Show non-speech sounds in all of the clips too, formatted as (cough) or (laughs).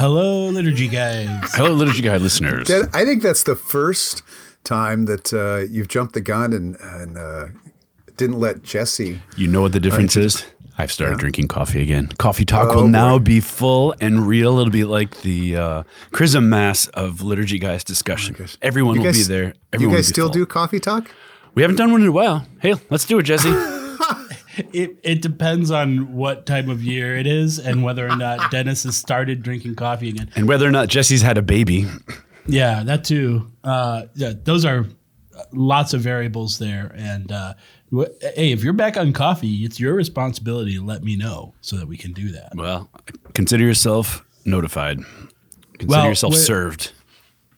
Hello, liturgy guys. Hello, liturgy guy listeners. That, I think that's the first time that uh, you've jumped the gun and, and uh, didn't let Jesse. You know what the difference is? I've started drinking coffee again. Coffee talk Oh, will now be full and real. It'll be like the uh, chrism mass of liturgy guys discussion. Everyone You will be there. You Everyone will guys be still full. do coffee talk? We haven't done one in a while. Hey, let's do it, Jesse. (laughs) It, it depends on what time of year it is and whether or not (laughs) Dennis has started drinking coffee again. and whether or not Jesse's had a baby. Yeah, that too. Uh, yeah, those are lots of variables there. And uh, wh- hey, if you're back on coffee, it's your responsibility to let me know so that we can do that. Well, consider yourself notified. Consider Well, yourself we're- served.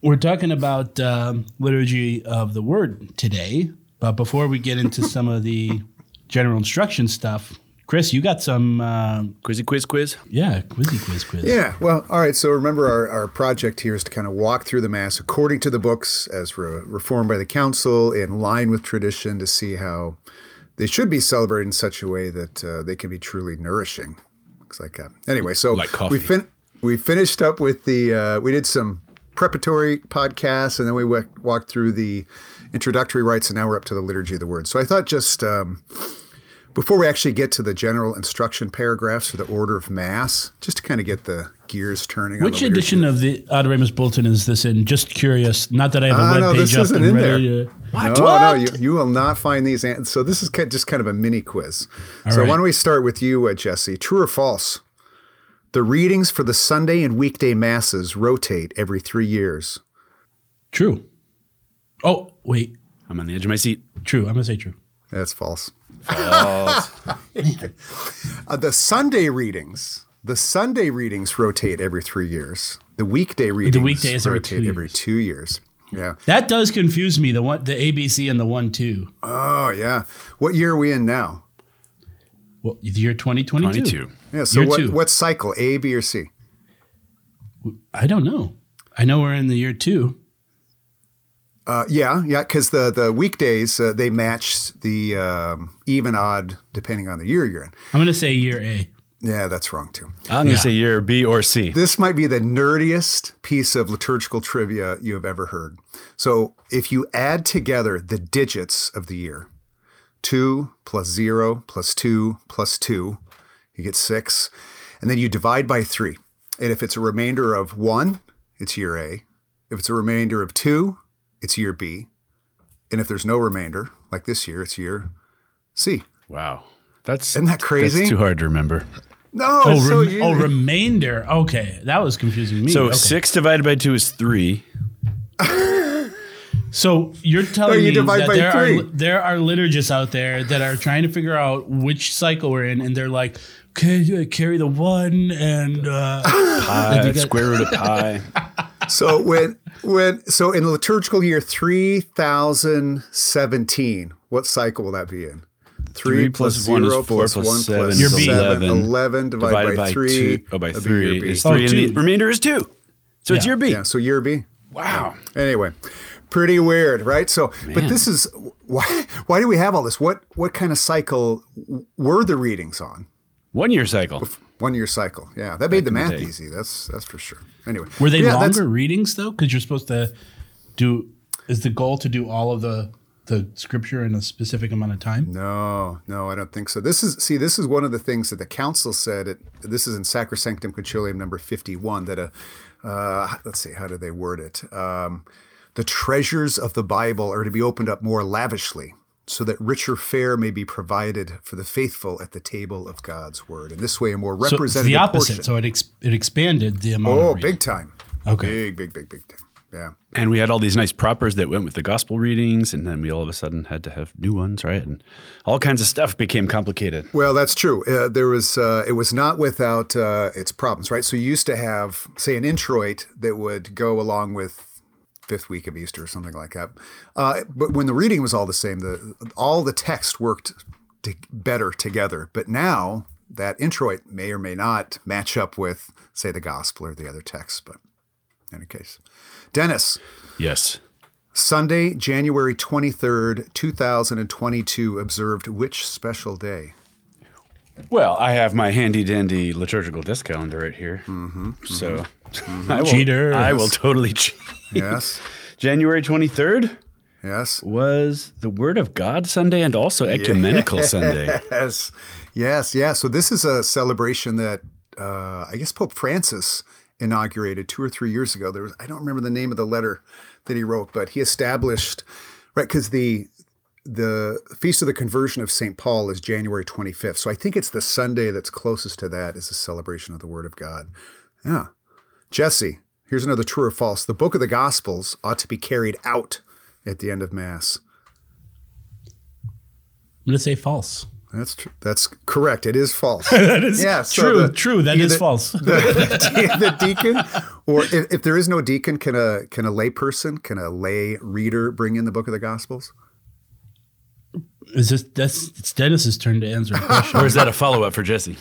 We're talking about um, liturgy of the word today, but before we get into some of the general instruction stuff, Chris, you got some, uh, Quizzy quiz quiz. yeah, quizzy quiz quiz. Yeah. Well, all right. So remember, our, our project here is to kind of walk through the Mass according to the books as re- reformed by the Council, in line with tradition, to see how they should be celebrated in such a way that uh, they can be truly nourishing. Looks like that. Anyway, so Like we fin- we finished up with the uh, we did some preparatory podcasts, and then we wa- walked through the introductory rites, and now we're up to the liturgy of the word. So I thought just um, before we actually get to the general instruction paragraphs for the order of mass, just to kind of get the gears turning. on Which the edition of the Adoremus Bulletin is this in? Just curious. Not that I have a Ah, web no, page this up isn't and in ready there. to. No, no, you, you will not find these. An- so this is ki- just kind of a mini quiz. so right. why don't we start with you, uh, Jesse? True or false? The readings for the Sunday and weekday masses rotate every three years. True. Oh, wait. I'm on the edge of my seat. True. I'm going to say true. That's false. (laughs) Uh, the Sunday readings, the Sunday readings rotate every three years. The weekday readings the weekdays every rotate two every two years. Yeah. That does confuse me. The one, the ABC and the one two. Oh yeah. What year are we in now? Well, the year 2022. Yeah. So Year what two. what cycle? A, B, or C? I don't know. I know we're in the year two. Uh, yeah, yeah, because the the weekdays uh, they match the um, even odd depending on the year you're in. I'm going to say year A. Yeah, that's wrong too. I'm going to say year B or C. This might be the nerdiest piece of liturgical trivia you have ever heard. So if you add together the digits of the year, two plus zero plus two plus two, you get six, and then you divide by three. And if it's a remainder of one, it's year A. If it's a remainder of two, it's year B. And if there's no remainder, like this year, it's year C. Wow. That's Isn't that crazy? That's too hard to remember. No, Oh, it's so rem- easy. oh, remainder. Okay, that was confusing me. So Okay. six divided by two is three. (laughs) So you're telling you me that there three. are there are liturgists out there that are trying to figure out which cycle we're in, and they're like, "Okay, carry the one and uh, Pi, (laughs) you got- square root of pi. (laughs) So when when so in the liturgical year three thousand seventeen, what cycle will that be in? Three plus one is four, plus seven is seven, 11. 11 divided, by, three. two, oh, by that'd be year three B. is Oh, three, and the remainder is two. So it's year B. Yeah, so year B. Wow. Anyway, pretty weird, right? So, but this is why why do we have all this? What what kind of cycle were the readings on? One year cycle. One year cycle. Yeah, that made the the math day. easy. That's that's for sure. Anyway, were they yeah, longer readings though? Because you're supposed to do. Is the goal to do all of the the scripture in a specific amount of time? No, no, I don't think so. This is see, this is one of the things that the council said. It, this is in Sacrosanctum Concilium number fifty-one. That a uh, let's see, how do they word it? Um, the treasures of the Bible are to be opened up more lavishly, so that richer fare may be provided for the faithful at the table of God's word. And this way, a more representative. So the opposite. portion. So it ex- it expanded the amount. oh, of big time. Okay. Big, big, big, big time. Yeah. And we had all these nice propers that went with the gospel readings, and then we all of a sudden had to have new ones, right? And all kinds of stuff became complicated. Well, that's true. Uh, there was uh, it was not without uh, its problems, right? So you used to have, say, an introit that would go along with fifth week of Easter or something like that. Uh, but when the reading was all the same, the all the text worked to, better together. But now that introit may or may not match up with, say, the gospel or the other text. But in any case, Dennis. Yes. Sunday, January 23rd, 2022, observed which special day? Well, I have my handy dandy liturgical desk calendar right here. Mm-hmm, so (laughs) I will, Cheater. I will totally (laughs) cheat. Yes. January 23rd Yes. was the Word of God Sunday and also Ecumenical Sunday. Yes. Yes. Yeah. So this is a celebration that uh, I guess Pope Francis inaugurated two or three years ago. There was I don't remember the name of the letter that he wrote, but he established right because the the feast of the conversion of St. Paul is January 25th. So I think it's the Sunday that's closest to that is a celebration of the Word of God. Yeah. Jesse, here's another true or false. The book of the Gospels ought to be carried out at the end of Mass. I'm going to say false. That's true. That's correct. It is false. (laughs) That is Yeah, so true. the- true. That is false. (laughs) the, the, the deacon, or if, if there is no deacon, can a can a lay person, can a lay reader bring in the book of the Gospels? Is this that's it's Dennis's turn to answer a (laughs) question? or is that a follow up for Jesse?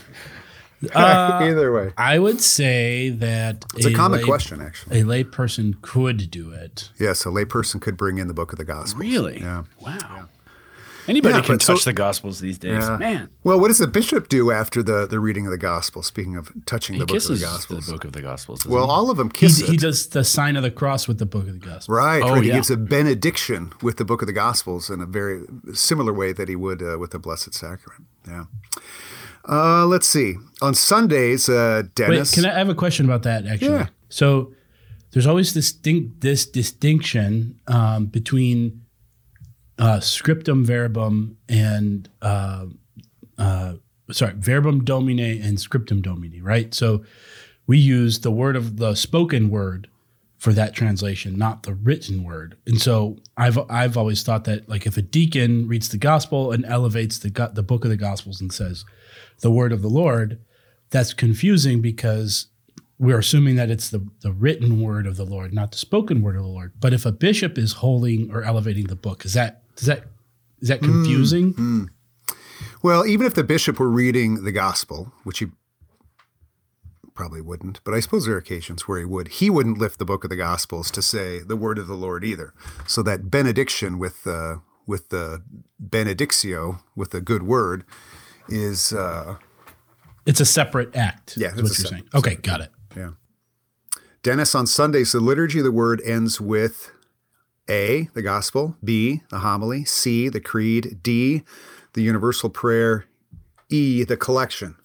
Uh, (laughs) Either way, I would say that it's a common lay- question, actually. A lay person could do it. Yes, a lay person could bring in the book of the Gospels. Really? Yeah. Wow. Anybody Yeah, can but so- touch the Gospels these days. Yeah. Man. Well, what does the bishop do after the, the reading of the Gospel? Speaking of touching He the book of kisses the the, Gospels. book of the Gospels. well, he? all of them He, kiss it. he does the sign of the cross with the book of the gospel. Right, Oh, right. He yeah. gives a benediction with the book of the Gospels in a very similar way that he would uh, with the Blessed Sacrament. Yeah. Uh, let's see. On Sundays, uh, Wait, Dennis. can I I have a question about that actually? Yeah. So there's always this distinct this distinction um, between uh, scriptum verbum and uh, uh, sorry, verbum domine and scriptum domine, right? So we use the word of the spoken word for that translation, not the written word. And so I've I've always thought that like if a deacon reads the gospel and elevates the the book of the gospels and says the word of the Lord, that's confusing because we're assuming that it's the, the written word of the Lord, not the spoken word of the Lord. But if a bishop is holding or elevating the book, is that is that is that confusing? Well, even if the bishop were reading the gospel, which he probably wouldn't, but I suppose there are occasions where he would, he wouldn't lift the book of the gospels to say the word of the Lord either. So that benediction with the with the benedictio with the good word is uh, It's a separate act. Yeah, it's what you're sep- saying. Okay, got it. Yeah. Dennis, on Sundays, the liturgy of the word ends with A, the gospel, B, the homily, C, the creed, D, the universal prayer, E, the collection.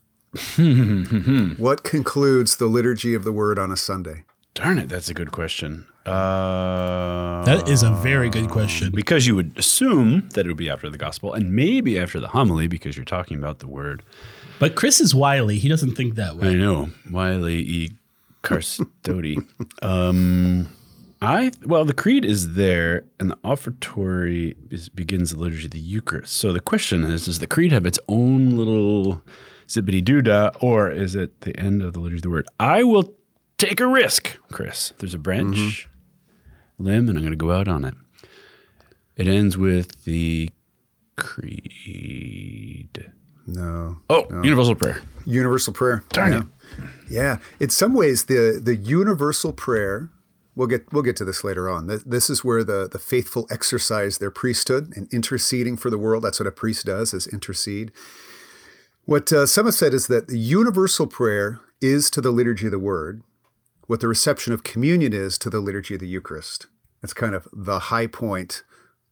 (laughs) what concludes the liturgy of the word on a Sunday? Darn it, that's a good question. Uh, That is a very good question. because you would assume that it would be after the gospel and maybe after the homily because you're talking about the word. But Chris is wily. He doesn't think that way. I know. Wiley E. Carstoti. (laughs) um, I well, the creed is there, and the offertory is, begins the liturgy of the Eucharist. So the question is: Does the creed have its own little zippity doo dah, or is it the end of the liturgy of the Word? I will take a risk, Chris. There's a branch mm-hmm. limb, and I'm going to go out on it. It ends with the creed. No. Oh, universal prayer. Universal prayer. Darn yeah. it. Yeah. In some ways, the the universal prayer. We'll get we'll get to this later on. This, this is where the the faithful exercise their priesthood and interceding for the world. That's what a priest does: is intercede. What uh, some have said is that the universal prayer is to the liturgy of the Word, what the reception of communion is to the liturgy of the Eucharist. It's kind of the high point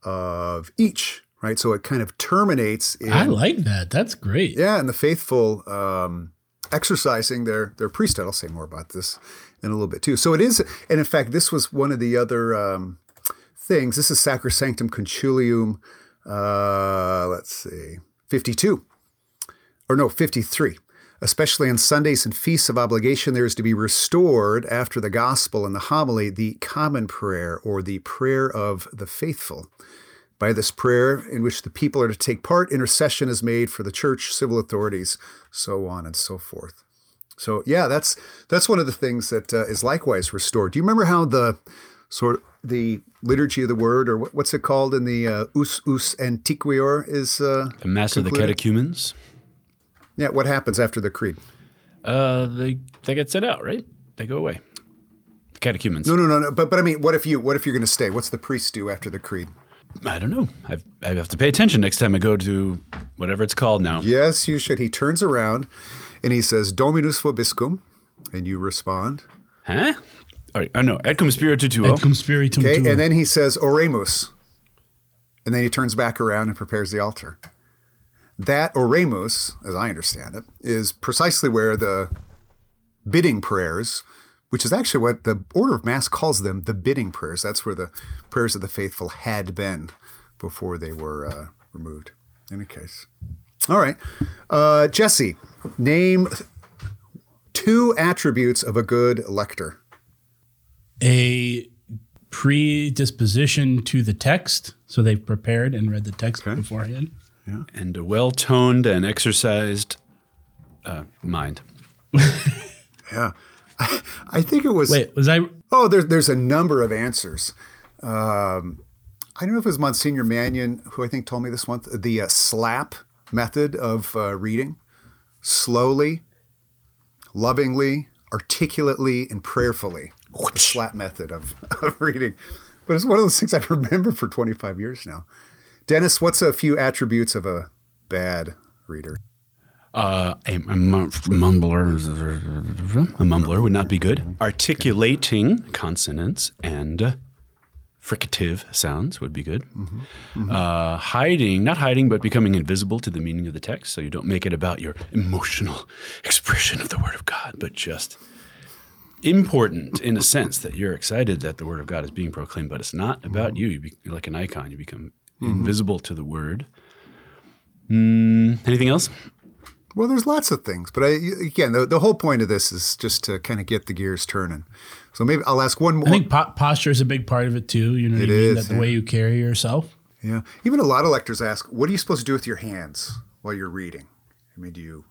of each, right? So it kind of terminates in I like that. That's great. yeah, and the faithful um, exercising their their priesthood. I'll say more about this in a little bit too. So it is, and in fact, this was one of the other um, things. This is Sacrosanctum Concilium. Uh, let's see, fifty two, or no, fifty three. Especially on Sundays and feasts of obligation, there is to be restored after the gospel and the homily the common prayer or the prayer of the faithful. By this prayer, in which the people are to take part, intercession is made for the church, civil authorities, so on and so forth. So yeah, that's that's one of the things that uh, is likewise restored. Do you remember how the sort of the liturgy of the word, or what, what's it called in the uh, Usus Antiquior, is uh, The Mass of the? Catechumens. Yeah, what happens after the creed? Uh, they they get sent out, right? They go away. The catechumens. No, no, no, no. But but I mean, what if you what if you're going to stay? What's the priest do after the creed? I don't know. I've, I have to pay attention next time I go to whatever it's called now. Yes, you should. He turns around and he says, "Dominus vobiscum," and you respond. Huh? All right. Oh no. Et cum spiritu tuo. Et cum spiritum Okay, and then he says, "Oremus," and then he turns back around and prepares the altar. That oremus, as I understand it, is precisely where the bidding prayers, which is actually what the order of mass calls them, the bidding prayers. That's where the prayers of the faithful had been before they were uh, removed. In any case, all right, uh, Jesse, name two attributes of a good lector. a predisposition to the text, so they've prepared and read the text beforehand. Yeah. and a well-toned and exercised uh, mind. (laughs) Yeah, I think it was. Wait, was I? Oh, there's there's a number of answers. Um, I don't know if it was Monsignor Mannion who I think told me this once. The uh, slap method of uh, reading, slowly, lovingly, articulately, and prayerfully. The slap method of, (laughs) of reading. But it's one of those things I remember for 25 years now. Dennis, what's a few attributes of a bad reader? Uh, a, a mumbler, a mumbler would not be good. Articulating consonants and fricative sounds would be good. Uh, hiding, not hiding, but becoming invisible to the meaning of the text, so you don't make it about your emotional expression of the Word of God, but just important in a sense that you're excited that the Word of God is being proclaimed, but it's not about you. You be, you're like an icon. You become invisible to the Word. Mm, anything else? Well, there's lots of things, but I, again, the, the whole point of this is just to kind of get the gears turning. So maybe I'll ask one more. I think po- posture is a big part of it too. You know, It mean? is, that the way you carry yourself. Yeah. Even a lot of lectors ask, what are you supposed to do with your hands while you're reading? I mean, do you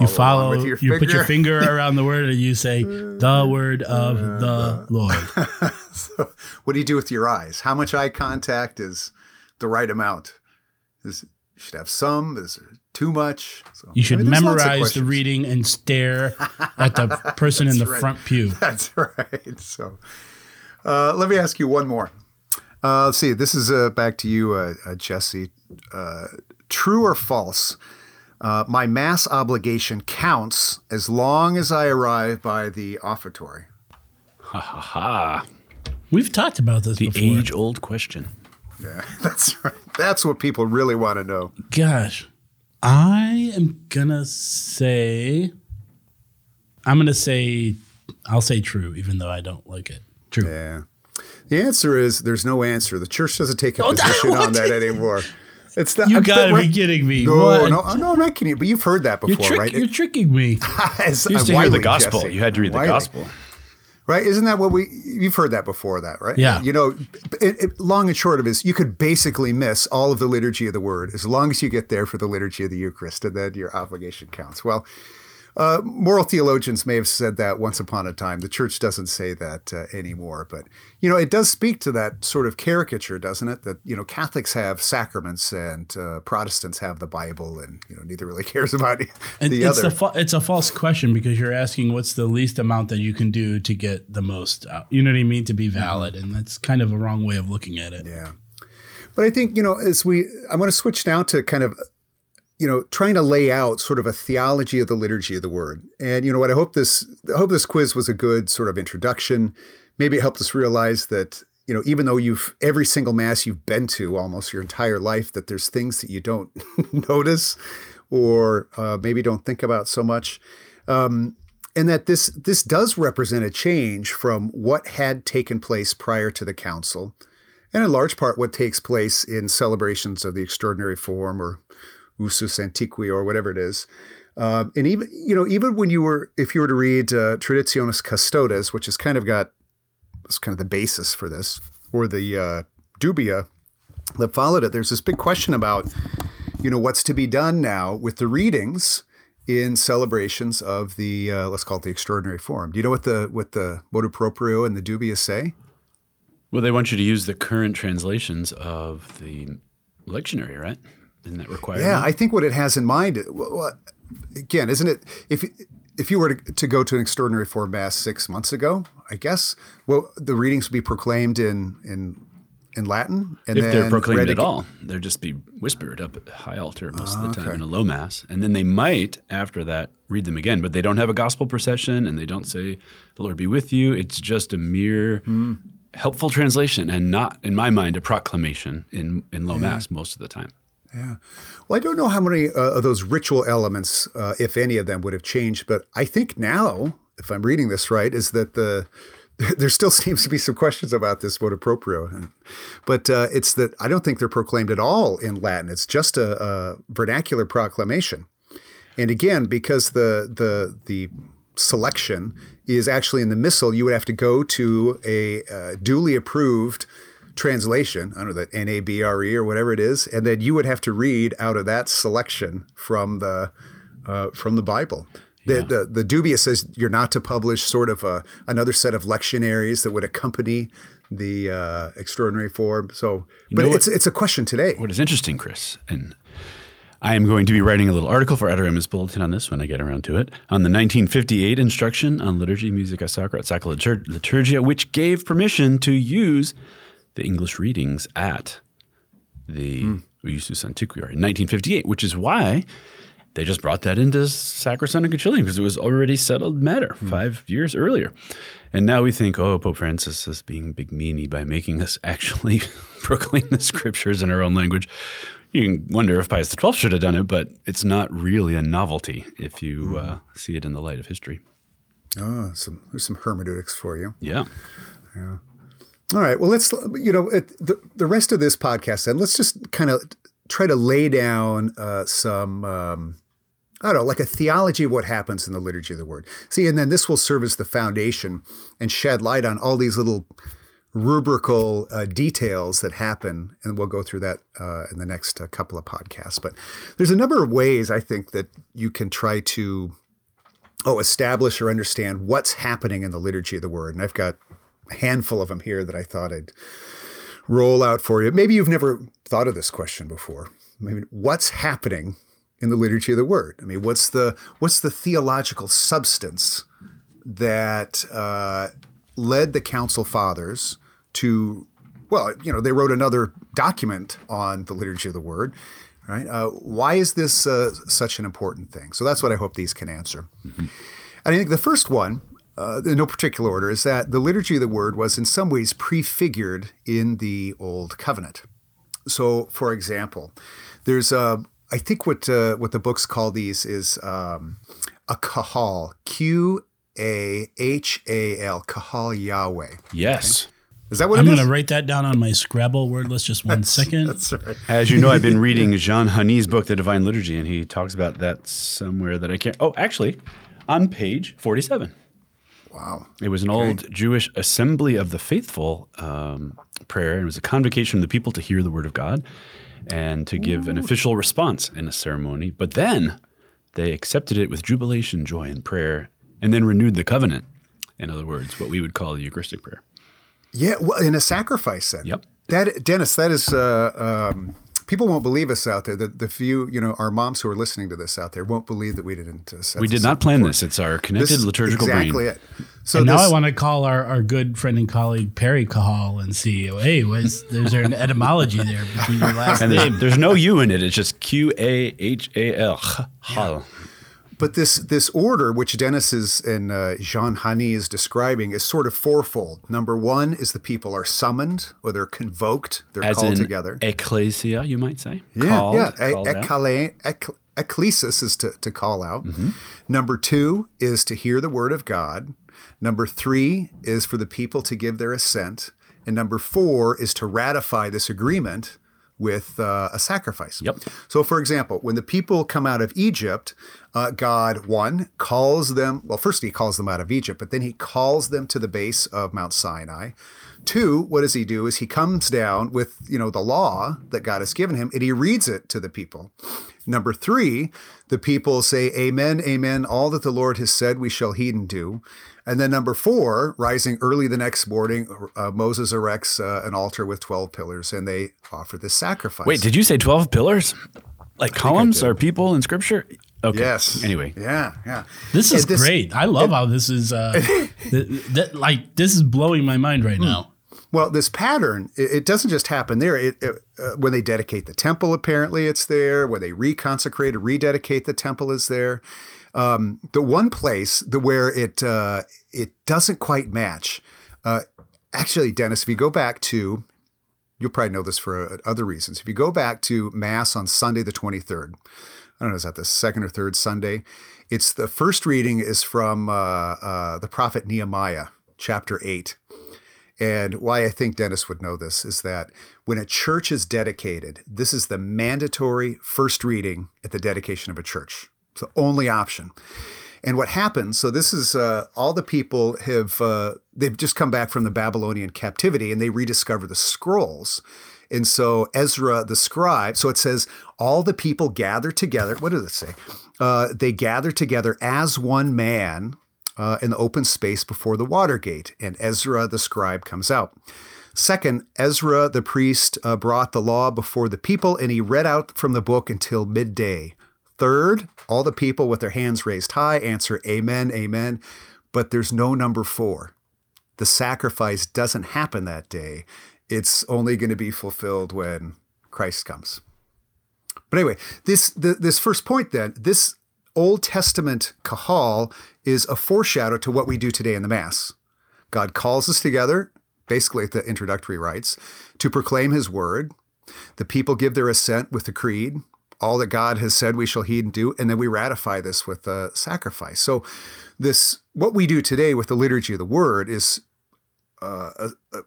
You follow. with your you put your finger? finger (laughs) around the word, and you say the word of the Lord. (laughs) so, what do you do with your eyes? How much eye contact is the right amount? Is should have some, is too much? So, You should I mean, there's lots of memorize the reading and stare at the (laughs) person in the right. front pew. (laughs) That's right. So uh, let me ask you one more. Uh, let's see. This is uh, back to you, uh, uh, Jesse. Uh, true or false? Uh, my mass obligation counts as long as I arrive by the offertory. Ha ha ha. We've talked about this The before. age old question. Yeah, (laughs) that's right. That's what people really want to know. Gosh, I am gonna say. I'm gonna say. I'll say true, even though I don't like it. True. Yeah. The answer is there's no answer. The church doesn't take a Oh, (laughs) position on that anymore. It's not. You I'm- gotta right- be kidding me. No, What? no, no, I'm not kidding you. But you've heard that You're, before, trick- right? you're tricking me. (laughs) As- You used to hear the gospel. Jesse. You had to read the Wiley. gospel. Right? Isn't that what we? You've heard that before, that right? Yeah. You know, it, it, long and short of it is, you could basically miss all of the liturgy of the word as long as you get there for the liturgy of the Eucharist, and then your obligation counts. Well, uh, moral theologians may have said that once upon a time. The church doesn't say that uh, anymore, but you know, it does speak to that sort of caricature, doesn't it? That you know, Catholics have sacraments and uh, Protestants have the Bible, and you know, neither really (laughs) cares about And the it's other. the fa- it's a false question because you're asking what's the least amount that you can do to get the most out. You know what I mean? To be valid, and that's kind of a wrong way of looking at it. Yeah. But I think, you know, as we, I'm going to switch now to kind of, you know, trying to lay out sort of a theology of the liturgy of the word. And, you know what, I hope this, I hope this quiz was a good sort of introduction. Maybe it helped us realize that, you know, even though you've, every single mass you've been to almost your entire life, that there's things that you don't (laughs) notice or uh, maybe don't think about so much and that this this does represent a change from what had taken place prior to the council, and in large part what takes place in celebrations of the extraordinary form or usus antiqui or whatever it is. Um, and even you know even when you were if you were to read uh, Traditionis Custodes, which has kind of got it's kind of the basis for this, or the uh, Dubia that followed it, there's this big question about you know what's to be done now with the readings in celebrations of the uh, let's call it the extraordinary form. Do you know what the what the motu proprio and the Dubia say? Well, they want you to use the current translations of the lectionary, right? Isn't that required? Yeah, I think what it has in mind, well, again, isn't it? If if you were to, to go to an extraordinary form mass six months ago, I guess, well, the readings would be proclaimed in in in Latin, and if then they're proclaimed at all, they'd just be whispered up at high altar most of the time in a low mass, and then they might after that read them again, but they don't have a gospel procession and they don't say "The Lord be with you." It's just a mere Hmm. helpful translation and not, in my mind, a proclamation in in low mass most of the time. Well, I don't know how many uh, of those ritual elements, uh, if any of them, would have changed, but I think now, if I'm reading this right, is that the (laughs) there still seems to be some questions about this motu proprio, but uh, it's that I don't think they're proclaimed at all in Latin. It's just a, a vernacular proclamation, and again, because the the the selection is actually in the missal, you would have to go to a uh, duly approved translation, I don't know, the NABRE E or whatever it is, and then you would have to read out of that selection from the uh, from the Bible. The, the the Dubia says you're not to publish sort of a, another set of lectionaries that would accompany the uh, extraordinary form. So, but know it's it's a question today. What is interesting, Chris, and I am going to be writing a little article for Adoremus Bulletin on this when I get around to it, on the 1958 instruction on liturgy, music, sacra, sacra liturgia, which gave permission to use the English readings at the hmm. Usus Antiquior in 1958, which is why they just brought that into Sacrosanctum Concilium because it was already settled matter hmm. five years earlier. And now we think, oh, Pope Francis is being big meanie by making us (laughs) actually (laughs) proclaim the scriptures in our own language. You can wonder if Pius XII should have done it, but it's not really a novelty if you hmm. uh, see it in the light of history. Oh, some there's some hermeneutics for you. Yeah. Yeah. All right. Well, let's you know the the rest of this podcast. Then let's just kind of try to lay down uh, some. Um, I don't know, like a theology of what happens in the liturgy of the word. See, and then this will serve as the foundation and shed light on all these little rubrical uh, details that happen, and we'll go through that uh, in the next uh, couple of podcasts. But there's a number of ways I think that you can try to oh establish or understand what's happening in the liturgy of the word, and I've got handful of them here that I thought I'd roll out for you. Maybe you've never thought of this question before. Maybe what's happening in the liturgy of the word? I mean, what's the what's the theological substance that uh, led the council fathers to? Well, you know, they wrote another document on the liturgy of the word. Right? Uh, why is this uh, such an important thing? So that's what I hope these can answer. And I think the first one uh, in no particular order, is that the liturgy of the word was in some ways prefigured in the Old Covenant. So, for example, there's a, I think what uh, what the books call these is um, a kahal, Q A H A L, kahal Yahweh. Yes. Is that what I'm going to write that down on my Scrabble word list. Just one second. That's right. As you know, I've been (laughs) reading Jean Hani's book, The Divine Liturgy, and he talks about that somewhere that I can't. Oh, actually, on page 47. Wow. It was an old Jewish Assembly of the Faithful um, prayer. and It was a convocation of the people to hear the word of God and to give an official response in a ceremony. But then they accepted it with jubilation, joy, and prayer, and then renewed the covenant. In other words, what we would call the Eucharistic prayer. Yeah, well, in a sacrifice then. Yep. That Dennis, that is uh, um, people won't believe us out there. The, the few, you know, our moms who are listening to this out there won't believe that we didn't. Uh, We did not plan before. this. It's our This connected is liturgical exactly brain. it. So and now I want to call our, our good friend and colleague Perry Cahall and see, hey, was there's there an etymology there between your last And name? there's, there's no U in it. It's just Q A H A L. But this this order, which Dennis is and uh, Jean Hani is describing, is sort of fourfold. Number one is the people are summoned or they're convoked, they're As called in together. ecclesia, you might say. Yeah, Called, yeah. called E- ekkale- ek- Ecclesis is to, to call out. Mm-hmm. Number two is to hear the word of God. Number three is for the people to give their assent. And number four is to ratify this agreement with uh, a sacrifice. Yep. So, for example, when the people come out of Egypt, uh, God, one, calls them, well, first he calls them out of Egypt, but then he calls them to the base of Mount Sinai. Two, what does he do is he comes down with, you know, the law that God has given him and he reads it to the people. Number three, the people say, Amen, Amen. All that the Lord has said, we shall heed and do. And then number four, rising early the next morning, uh, Moses erects uh, an altar with 12 pillars and they offer this sacrifice. Wait, did you say 12 pillars? Like columns or people in scripture? Okay. Yes. Anyway. Yeah, yeah. This is this- great. I love how this is uh, (laughs) th- that like this is blowing my mind right now. Well, this pattern, it, it doesn't just happen there. It, it, uh, when they dedicate the temple, apparently it's there. When they reconsecrate or rededicate the temple is there. Um, the one place the, where it uh, it doesn't quite match. Uh, actually, Dennis, if you go back to, you'll probably know this for uh, other reasons. If you go back to Mass on Sunday the 23rd, I don't know, is that the second or third Sunday? It's the first reading is from uh, uh, the prophet Nehemiah, chapter 8. And why I think Dennis would know this is that when a church is dedicated, this is the mandatory first reading at the dedication of a church. It's the only option. And what happens, so this is uh, all the people have, uh, they've just come back from the Babylonian captivity and they rediscover the scrolls. And so Ezra the scribe, so it says, all the people gather together. What does it say? Uh, they gather together as one man uh, in the open space before the water gate, and Ezra the scribe comes out. Second, Ezra the priest uh, brought the law before the people, and he read out from the book until midday. Third, all the people with their hands raised high answer, Amen, Amen. But there's no number four. The sacrifice doesn't happen that day. It's only going to be fulfilled when Christ comes. But anyway, this the, this first point then, this Old Testament kahal is a foreshadow to what we do today in the Mass. God calls us together, basically at the introductory rites, to proclaim His word. The people give their assent with the creed. All that God has said we shall heed and do, and then we ratify this with a sacrifice. So, this what we do today with the liturgy of the Word is uh, a, a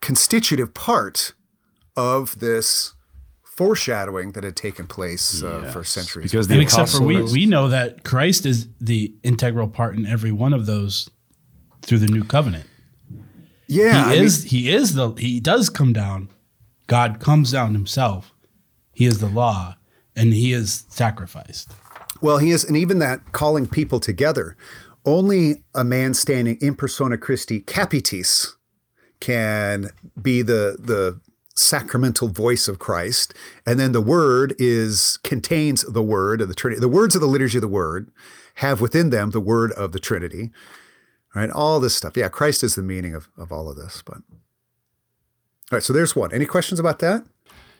constitutive part of this foreshadowing that had taken place uh, for centuries. Because the And except for we, we know that Christ is the integral part in every one of those through the new covenant. yeah, he I is mean, he is the he does come down. God comes down himself. He is the law and he is sacrificed. well, he is, and even that calling people together. Only a man standing in persona Christi capitis can be the the sacramental voice of Christ, and then the Word is contains the Word of the Trinity. The words of the liturgy of the Word have within them the Word of the Trinity. Right, all this stuff. Yeah, Christ is the meaning of, of all of this. But all right, so there's one. Any questions about that?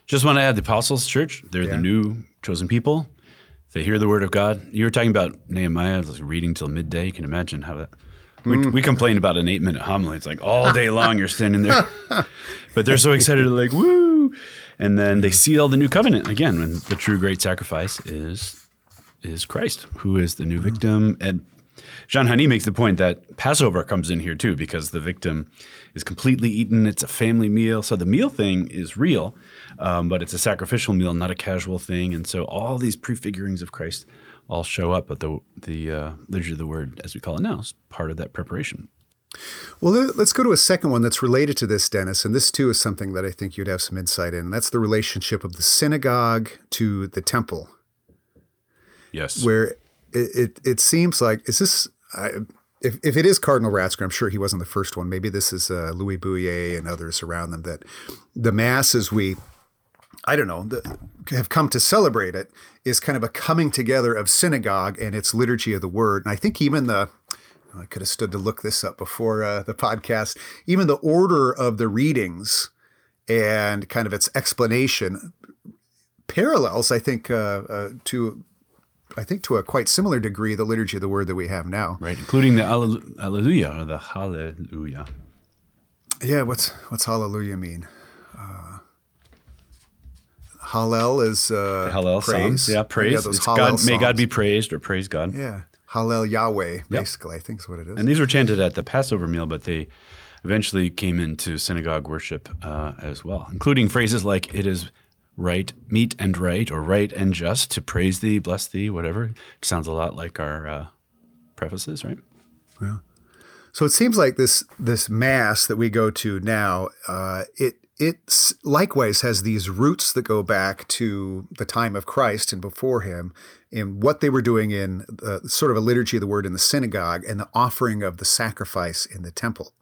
Just want to add the Apostles' Church. They're Yeah. the new chosen people. They hear the word of God. You were talking about Nehemiah like reading till midday. You can imagine how that. We, Mm. we complain about an eight minute homily. It's like all day long you're standing there, (laughs) but they're so excited, like woo! And then they seal the new covenant again. When the true great sacrifice is is Christ, who is the new victim. And Jean Hani makes the point that Passover comes in here too, because the victim is completely eaten. It's a family meal. So the meal thing is real, um, but it's a sacrificial meal, not a casual thing. And so all these prefigurings of Christ all show up, but the, the uh, liturgy of the word, as we call it now, is part of that preparation. Well, let- let's go to a second one that's related to this, Dennis. And this too is something that I think you'd have some insight in. That's the relationship of the synagogue to the temple, Yes. where it, it, seems like, is this, I, if, if it is Cardinal Ratzinger, I'm sure he wasn't the first one. Maybe this is uh, Louis Bouyer and others around them that the Mass, as we, I don't know, the, have come to celebrate it, is kind of a coming together of synagogue and its liturgy of the word. And I think even the, I could have stood to look this up before uh, the podcast. Even the order of the readings and kind of its explanation parallels, I think, uh, uh, to I think to a quite similar degree the liturgy of the word that we have now. right. Including the Allel- Alleluia or the Hallelujah. Yeah, what's what's hallelujah mean? Uh, Hallel is uh, Hallel praise. songs. Yeah, praise. Yeah, God, may God be praised or praise God. Yeah, Hallel Yahweh, basically, I think is what it is. And these were chanted at the Passover meal, but they, eventually came into synagogue worship uh, as well, including phrases like "It is right, meet and right, or right and just to praise thee, bless thee, whatever." It sounds a lot like our uh, prefaces, right? Yeah. So it seems like this this mass that we go to now, uh, it it likewise has these roots that go back to the time of Christ and before him, in what they were doing in uh, sort of a liturgy of the word in the synagogue and the offering of the sacrifice in the temple.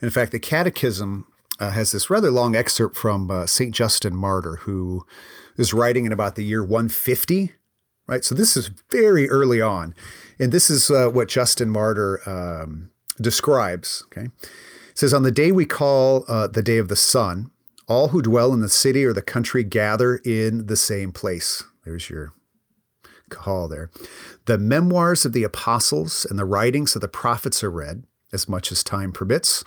In fact, the Catechism uh, has this rather long excerpt from uh, Saint Justin Martyr, who is writing in about the year 150. Right, so this is very early on, and this is uh, what Justin Martyr. Um, describes. Okay, it says on the day we call uh, the day of the sun, all who dwell in the city or the country gather in the same place. There's your call there. The memoirs of the apostles and the writings of the prophets are read as much as time permits.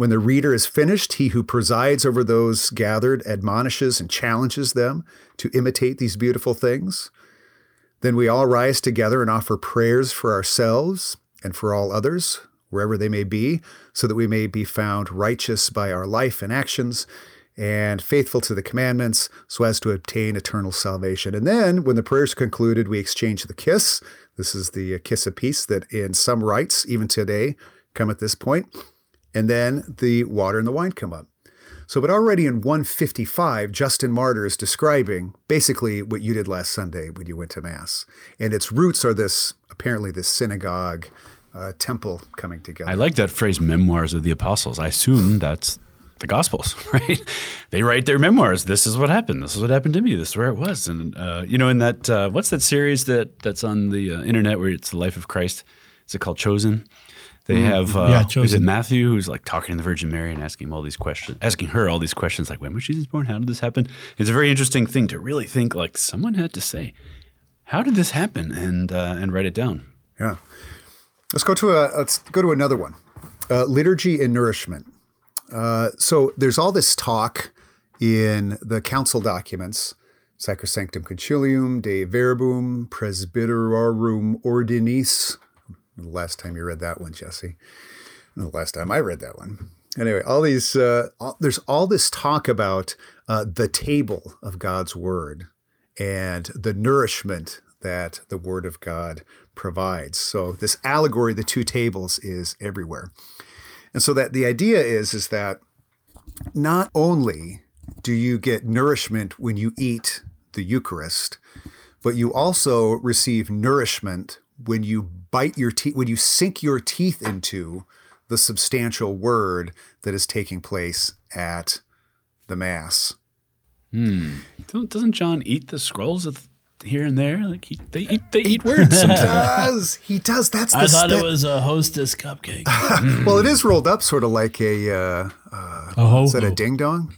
When the reader is finished, he who presides over those gathered admonishes and challenges them to imitate these beautiful things. Then we all rise together and offer prayers for ourselves and for all others wherever they may be, so that we may be found righteous by our life and actions and faithful to the commandments so as to obtain eternal salvation. And then, when the prayers concluded, we exchange the kiss. This is the kiss of peace that in some rites, even today, come at this point. And then the water and the wine come up. So, but already in 155, Justin Martyr is describing basically what you did last Sunday when you went to Mass. And its roots are this apparently this synagogue uh, temple coming together. I like that phrase, memoirs of the apostles. I assume that's the Gospels, (laughs) right? They write their memoirs. This is what happened. This is what happened to me. This is where it was. And uh, you know, in that uh, what's that series that that's on the uh, internet where it's the life of Christ? Is it called Chosen? They mm-hmm. have uh, yeah, Chosen. is it Matthew who's like talking to the Virgin Mary and asking him all these questions, asking her all these questions like when was Jesus born? How did this happen? It's a very interesting thing to really think like someone had to say, how did this happen, and uh, and write it down. Yeah. Let's go to a let's go to another one. Uh, liturgy and nourishment. Uh, so there's all this talk in the council documents, Sacrosanctum Concilium, Dei Verbum, Presbyterorum Ordinis. The last time you read that one, Jesse. The last time I read that one. Anyway, all these uh, all, there's all this talk about uh, the table of God's word and the nourishment that the word of God provides. So this allegory, the two tables, is everywhere. And so that the idea is is that not only do you get nourishment when you eat the Eucharist, but you also receive nourishment when you bite your teeth, when you sink your teeth into the substantial word that is taking place at the Mass. Hmm. Doesn't John eat the scrolls of here and there. Like he, they eat they eat (laughs) words sometimes. he does. He does. That's I thought it was a hostess cupcake. (laughs) well, it is rolled up sort of like a uh, uh, a is that a ding dong?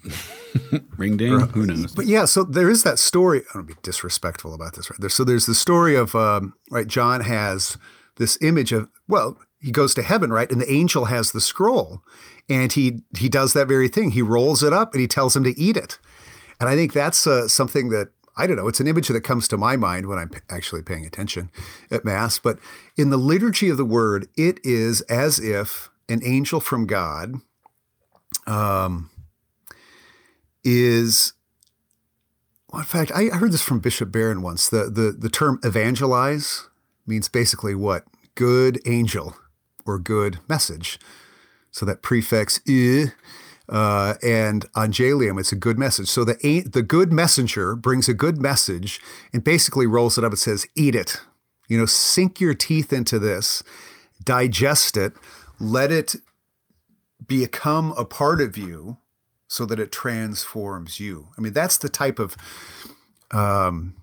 (laughs) Ring ding? Or, Who knows? But yeah, so there is that story. I don't be disrespectful about this, right? There, so there's the story of um, right. John has this image of well, he goes to heaven, right? And the angel has the scroll, and he he does that very thing. He rolls it up and he tells him to eat it. And I think that's uh, something that I don't know, it's an image that comes to my mind when I'm actually paying attention at Mass. But in the liturgy of the word, it is as if an angel from God um, is. Well, in fact, I, heard this from Bishop Barron once. The, the, the term evangelize means basically what? Good angel or good message. So that prefix "e" uh, and Angelium, it's a good message. So the the good messenger brings a good message and basically rolls it up and says, "Eat it." You know, sink your teeth into this, digest it, let it become a part of you, so that it transforms you. I mean, that's the type of um,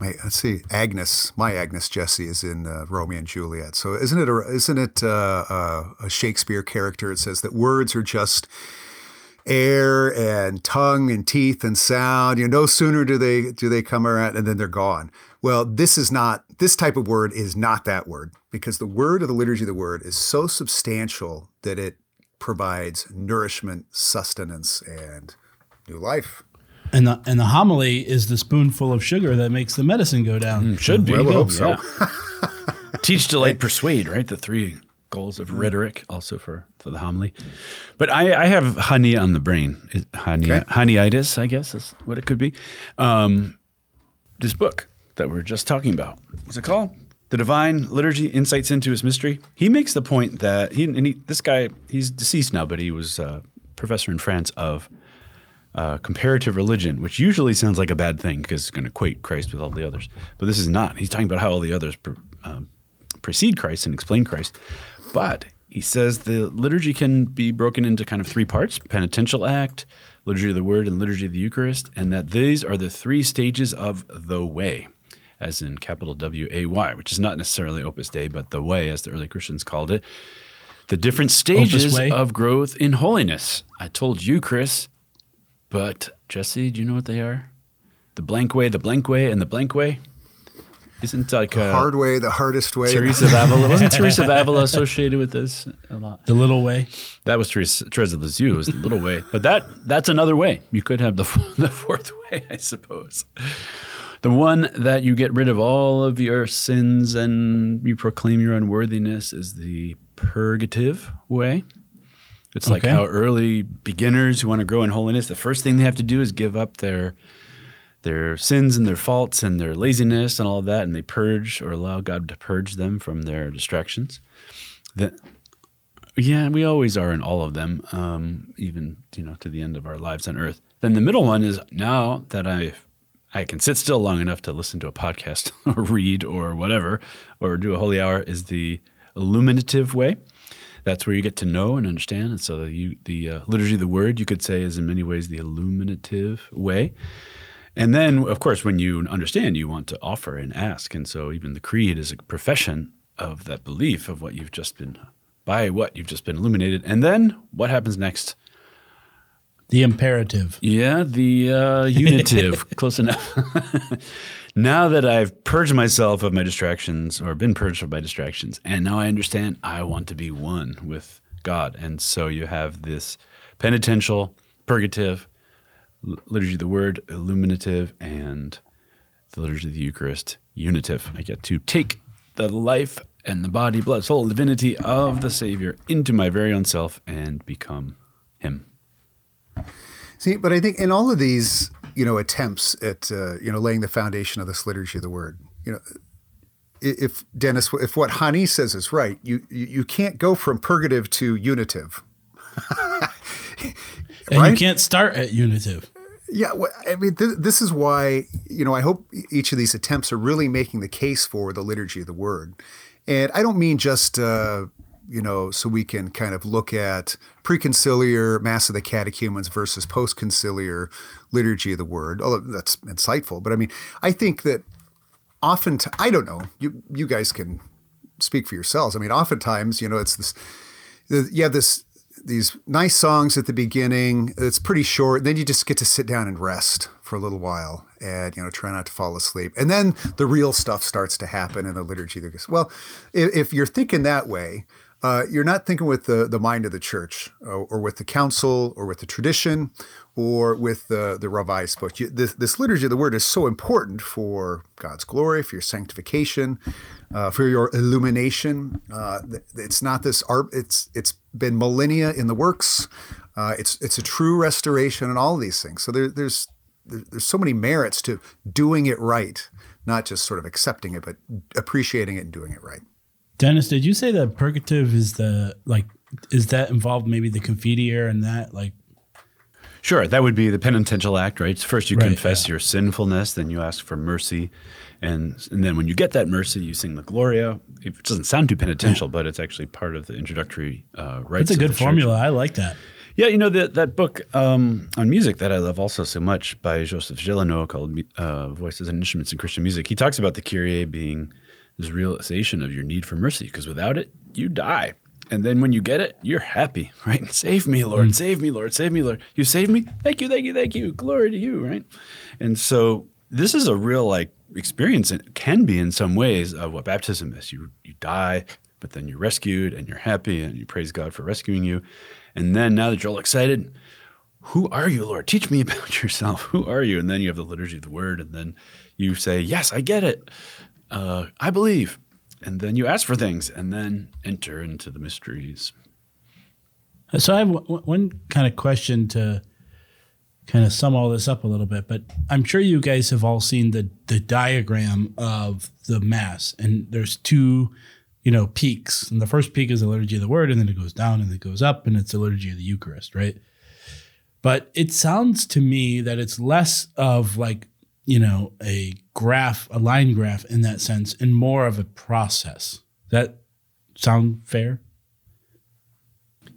my, let's see, Agnes, my Agnes Jesse is in uh, Romeo and Juliet. So isn't it a, isn't it uh, uh, a Shakespeare character? It says that words are just air and tongue and teeth and sound. You know, no sooner do they do they come around and then they're gone. Well, this is not this type of word is not that word because the word of the liturgy of the word is so substantial that it provides nourishment, sustenance, and new life. And the and the homily is the spoonful of sugar that makes the medicine go down. Mm, should be. Well, I hope so. Yeah. (laughs) Teach, delight, (laughs) persuade. Right, the three goals of rhetoric, also for, for the homily. But I, I have honey on the brain. It- Honey, Okay. Honeyitis, I guess is what it could be. Um, this book that we're just talking about. What's it called? The Divine Liturgy: Insights into His Mystery. He makes the point that he and he, this guy he's deceased now, but he was a professor in France of uh, comparative religion, which usually sounds like a bad thing because it's going to equate Christ with all the others. But this is not. He's talking about how all the others pre- um, precede Christ and explain Christ. But he says the liturgy can be broken into kind of three parts penitential act, liturgy of the word, and liturgy of the Eucharist, and that these are the three stages of the way, as in capital W A Y, which is not necessarily Opus Dei, but the way, as the early Christians called it. The different stages of growth in holiness. I told you, Chris, but Jesse, do you know what they are? The blank way, the blank way, and the blank way. Isn't like uh, Hard way, the hardest way. Teresa of Avila? (laughs) Wasn't Teresa of Avila associated with this a lot? The little way. That was Teresa, Teresa of Lisieux, was the little way, but that that's another way. You could have the (laughs) the fourth way, I suppose. The one that you get rid of all of your sins and you proclaim your unworthiness is the purgative way. It's like Okay. how early beginners who want to grow in holiness, the first thing they have to do is give up their their sins and their faults and their laziness and all of that, and they purge or allow God to purge them from their distractions. The, yeah, we always are in all of them, um, even you know to the end of our lives on earth. Then the middle one is now that I I can sit still long enough to listen to a podcast (laughs) or read or whatever or do a holy hour is the illuminative way. That's where you get to know and understand. And so the, you, the uh, liturgy of the word, you could say, is in many ways the illuminative way. And then, of course, when you understand, you want to offer and ask. And so even the creed is a profession of that belief of what you've just been, by what you've just been illuminated. And then what happens next? The imperative. Yeah, the uh, unitive, (laughs) close enough. (laughs) now that I've purged myself of my distractions or been purged of my distractions, and now I understand I want to be one with God. And so you have this penitential, purgative, liturgy of the word, illuminative, and the liturgy of the Eucharist, unitive. I get to take the life and the body, blood, soul, divinity of the Savior into my very own self and become Him. See, but I think in all of these, you know, attempts at uh, you know laying the foundation of this liturgy of the word, you know, if Dennis, if what Hani says is right, you you can't go from purgative to unitive. (laughs) And Right? you can't start at unitive. Yeah, well, I mean, th- this is why you know I hope each of these attempts are really making the case for the liturgy of the word, and I don't mean just uh, you know so we can kind of look at preconciliar Mass of the Catechumens versus postconciliar liturgy of the word. Although that's insightful, but I mean, I think that often t- I don't know. You you guys can speak for yourselves. I mean, oftentimes you know it's this you have this these nice songs at the beginning. It's pretty short. Then you just get to sit down and rest for a little while, and you know try not to fall asleep. And then the real stuff starts to happen in the liturgy. Well, if you're thinking that way, uh, you're not thinking with the the mind of the church, or, or with the council, or with the tradition, or with the the revised book. You, this, this liturgy of the word is so important for God's glory, for your sanctification, uh, for your illumination. Uh, it's not this art. It's it's been millennia in the works. Uh, it's it's a true restoration and all of these things. So there, there's there- there's so many merits to doing it right, not just sort of accepting it, but appreciating it and doing it right. Dennis, did you say that purgative is the like is that involved maybe the confiteor and that like Sure, that would be the penitential act, right? First, you Right, confess yeah. your sinfulness, then you ask for mercy, and and then when you get that mercy, you sing the Gloria. It doesn't sound too penitential, but it's actually part of the introductory uh, rites. it's a good formula. I like that. Yeah, you know that that book um, on music that I love also so much by Joseph Gelineau called uh, "Voices and Instruments in Christian Music." He talks about the Kyrie being this realization of your need for mercy, because without it, you die. And then when you get it, you're happy, (laughs) right? Save me, Lord. Mm. Save me, Lord. Save me, Lord. You saved me. Thank you, thank you, thank you. Glory to you, right? And so this is a real like experience. It can be in some ways of what baptism is. You you die, but then you're rescued and you're happy and you praise God for rescuing you. And then now that you're all excited, who are you, Lord? Teach me (laughs) about yourself. Who are you? And then you have the liturgy of the word, and then you say, Yes, I get it. Uh, I believe. and then you ask for things, and then enter into the mysteries. So I have w- one kind of question to kind of sum all this up a little bit, but I'm sure you guys have all seen the the diagram of the mass, and there's two, you know, peaks, and the first peak is the liturgy of the word, and then it goes down and it goes up, and it's the liturgy of the Eucharist, right? But it sounds to me that it's less of like you know a graph, a line graph in that sense, and more of a process. That sound fair?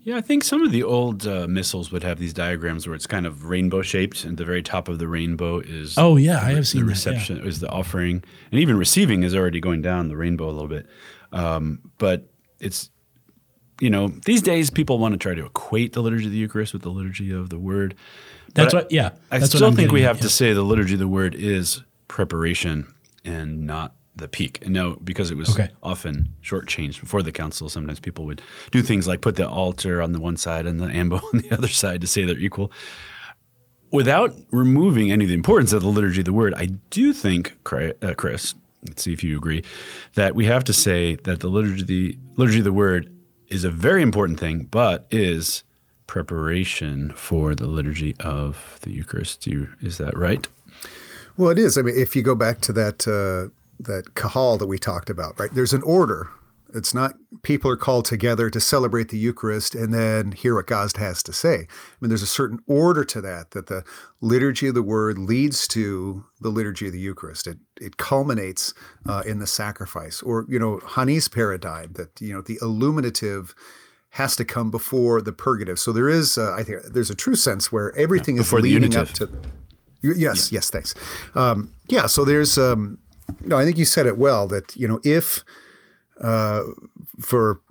Yeah, I think some of the old uh, missals would have these diagrams where it's kind of rainbow shaped, and the very top of the rainbow is Oh yeah, I have the seen that, yeah. reception is the offering, and even receiving is already going down the rainbow a little bit. Um, but it's you know these days people want to try to equate the liturgy of the Eucharist with the liturgy of the Word. That's But what. Yeah, I that's what still think we have at, to say the liturgy of the Word is preparation and not the peak. And no, because it was Okay. often shortchanged before the council. Sometimes people would do things like put the altar on the one side and the ambo (laughs) on the other side to say they're equal. Without removing any of the importance of the liturgy of the word, I do think, uh, Chris, let's see if you agree, that we have to say that the liturgy, the liturgy of the word is a very important thing, but is preparation for the liturgy of the Eucharist. You, is that right? Well, it is. I mean, if you go back to that uh, that kahal that we talked about, right? There's an order. It's not people are called together to celebrate the Eucharist and then hear what God has to say. I mean, there's a certain order to that. That the liturgy of the Word leads to the liturgy of the Eucharist. It it culminates uh, in the sacrifice, or you know, Hani's paradigm that you know the illuminative has to come before the purgative. So there is, uh, I think, there's a true sense where everything is before the leading up to. Yes, yes, thanks. Um, yeah, so there's, um, no, I think you said it well that, you know, if uh, for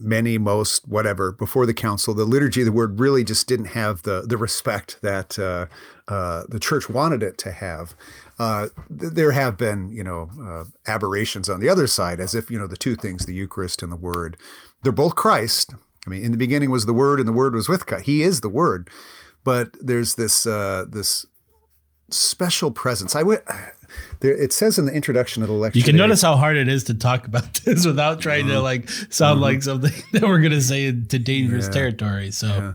many, most, whatever, before the council, the liturgy of the word really just didn't have the, the respect that uh, uh, the church wanted it to have. Uh, th- there have been, you know, uh, aberrations on the other side, as if, you know, the two things, the Eucharist and the Word, they're both Christ. I mean, in the beginning was the Word, and the Word was with God. He is the Word, but there's this uh, this special presence. I would. There, it says in the introduction of the lecture. You can notice how hard it is to talk about (laughs) this without trying to like sound like something (laughs) that we're going to say into dangerous territory. So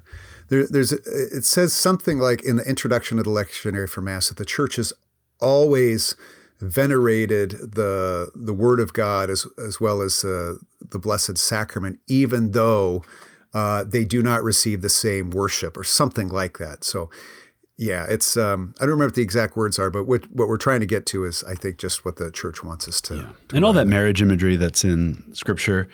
there, there's it says something like in the introduction of the lectionary for mass that the church has always venerated the the word of God as as well as uh, the blessed sacrament, even though uh, they do not receive the same worship or something like that. So. Yeah, it's um, I don't remember what the exact words are, but what what we're trying to get to is I think just what the church wants us to. and all that marriage imagery that's in scripture.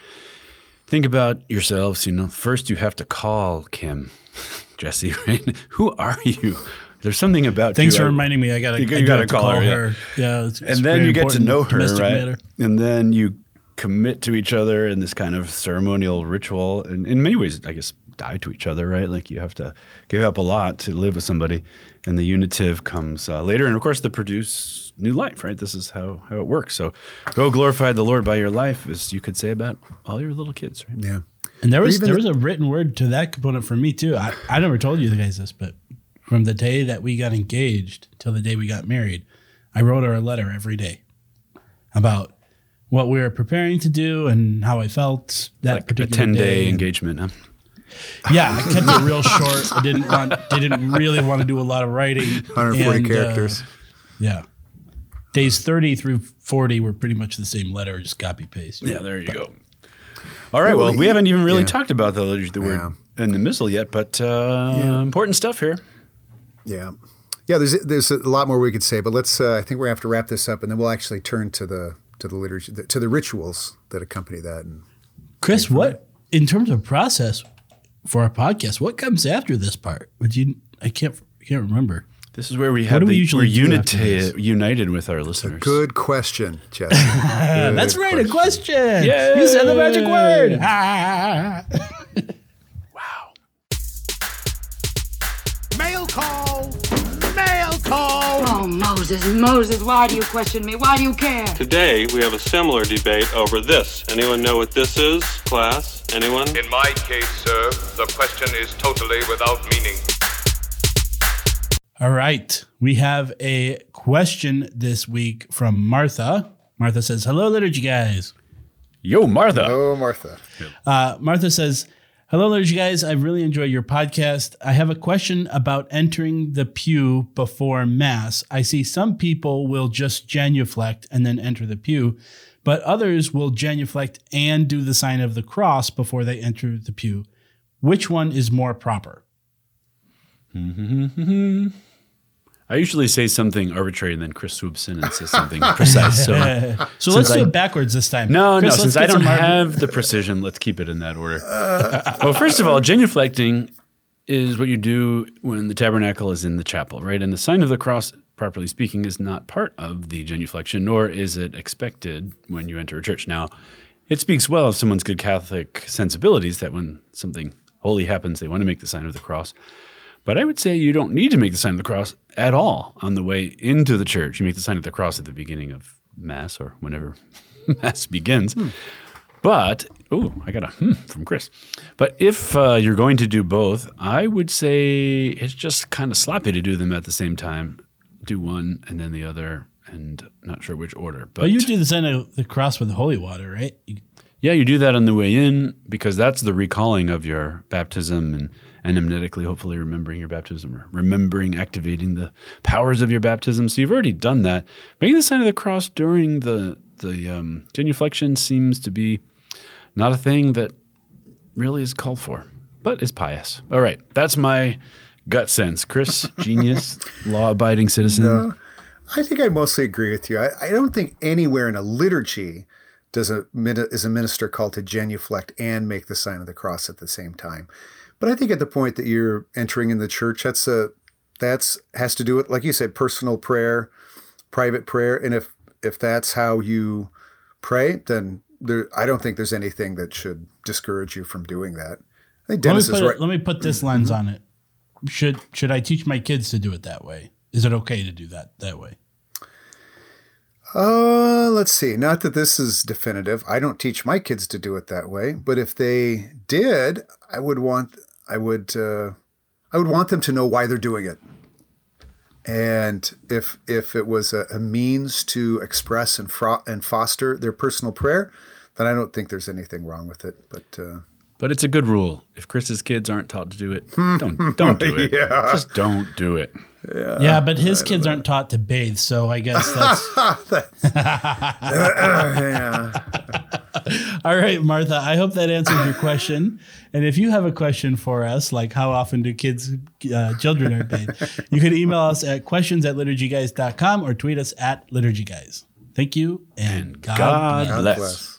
Think about yourselves, you know, first you have to call Kim, (laughs) Jesse, right? Who are you? There's something about thanks you. for I- reminding me. I got to. You- you gotta call her, yeah. Yeah, it's, it's and then you get to know her, right? matter. And then you commit to each other in this kind of ceremonial ritual. And in many ways, I guess, die to each other, right? Like you have to give up a lot to live with somebody. And the unitive comes uh, later. And of course, to produce new life, right? This is how, how it works. So go glorify the Lord by your life, as you could say about all your little kids, right? Yeah. And there was there the- was a written word to that component for me too. I, I never told you guys this, but from the day that we got engaged till the day we got married, I wrote her a letter every day about what we were preparing to do and how I felt that Like a particular 10 day day. engagement, huh? Yeah, I kept it real short. I didn't want didn't really want to do a lot of writing. 140 And, uh, characters. yeah. Days 30 through 40 were pretty much the same letter, just copy paste. Yeah, there you go. All right. Well, we haven't even really yeah. talked about the liturgy of the word Yeah. and the missal yet, but uh, important stuff here. Yeah, yeah. There's there's a lot more we could say, but let's. Uh, I think we're gonna have to wrap this up, and then we'll actually turn to the to the liturgy to the rituals that accompany that. And Chris, what in terms of process for our podcast, what comes after this part? Would you I can't I can't remember. This is where we have do we the, usually we're do unita- united with our listeners. good question, Jesse. (laughs) That's right, a question. Yay. You said the magic word. (laughs) (laughs) Ah. Mail call! Mail call! Oh, Moses, Moses, why do you question me? Why do you care? Today, we have a similar debate over this. Anyone know what this is, class? Anyone? In my case, sir, the question is totally without meaning. All right. We have a question this week from Martha. Martha says, Hello, liturgy guys. Yo, Martha. Oh, Martha. Uh, Martha says, Hello, liturgy guys. I really enjoy your podcast. I have a question about entering the pew before Mass. I see some people will just genuflect and then enter the pew, but others will genuflect and do the sign of the cross before they enter the pew. Which one is more proper? (laughs) I usually say something arbitrary, and then Chris swoops in and says something (laughs) precise. So, So let's do it backwards this time. no, Chris, no, since I don't have the precision, let's keep it in that order. well, first of all, genuflecting is what you do when the tabernacle is in the chapel, right? And the sign of the cross, properly speaking, is not part of the genuflection, nor is it expected when you enter a church. Now, it speaks well of someone's good Catholic sensibilities that when something holy happens, they want to make the sign of the cross. But I would say you don't need to make the sign of the cross at all on the way into the church. You make the sign of the cross at the beginning of Mass or whenever (laughs) Mass begins. But, oh, I got a hmm from Chris. But if uh, you're going to do both, I would say it's just kind of sloppy to do them at the same time. Do one and then the other, and not sure which order. But, But you do the sign of the cross with holy water, right? You- yeah, you do that on the way in because that's the recalling of your baptism and anamnetically, hopefully remembering your baptism or remembering activating the powers of your baptism. So you've already done that. Making the sign of the cross during the the um, genuflection seems to be not a thing that really is called for, but is pious. All right, that's my gut sense. Chris, (laughs) genius, law-abiding citizen. No, I think I mostly agree with you. I, I don't think anywhere in a liturgy does a is a minister called to genuflect and make the sign of the cross at the same time. But I think at the point that you're entering in the church, that's a that's has to do with like you said, personal prayer, private prayer, and if if that's how you pray, then there I don't think there's anything that should discourage you from doing that. I think Let me, Dennis put is right. let me put this lens on it. Should should I teach my kids to do it that way? Is it okay to do that that way? Uh, let's see. Not that this is definitive. I don't teach my kids to do it that way, but if they did, I would want I would uh, I would want them to know why they're doing it. And if if it was a, a means to express and fro- and foster their personal prayer, then I don't think there's anything wrong with it. But uh, But it's a good rule. If Chris's kids aren't taught to do it, (laughs) don't don't do it. Yeah. Just don't do it. yeah, yeah but his kids aren't taught to bathe, so I guess (laughs) that's yeah, (laughs) all right, Martha. I hope that answers your question. And if you have a question for us, like how often do kids, uh, children are bathed, you can email us at questions at liturgyguys.com or tweet us at liturgyguys. Thank you, and God, God bless. bless.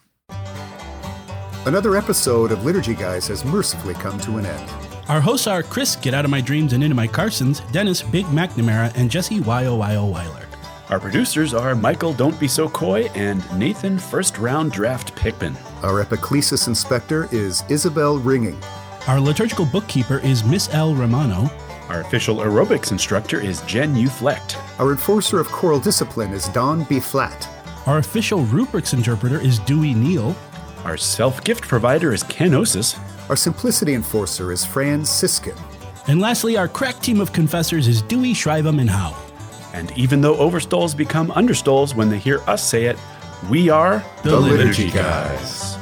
Bless. Another episode of Liturgy Guys has mercifully come to an end. Our hosts are Chris, Get Out of My Dreams and Into My Carstens, Dennis, Big McNamara, and Jesse Y.O. Y.O. Weiler. Our producers are Michael Don't Be So Coy and Nathan First Round Draft Pickman. Our epiclesis inspector is Isabel Ringing. Our liturgical bookkeeper is Miss L. Romano. Our official aerobics instructor is Jen Uflecht. Our enforcer of choral discipline is Don B. Flat. Our official rubrics interpreter is Dewey Neal. Our self gift provider is Kenosis. Our simplicity enforcer is Fran Siskin. And lastly, our crack team of confessors is Dewey, Schreibem, and Howe. And even though overstoles become understoles when they hear us say it, we are The Liturgy Guys.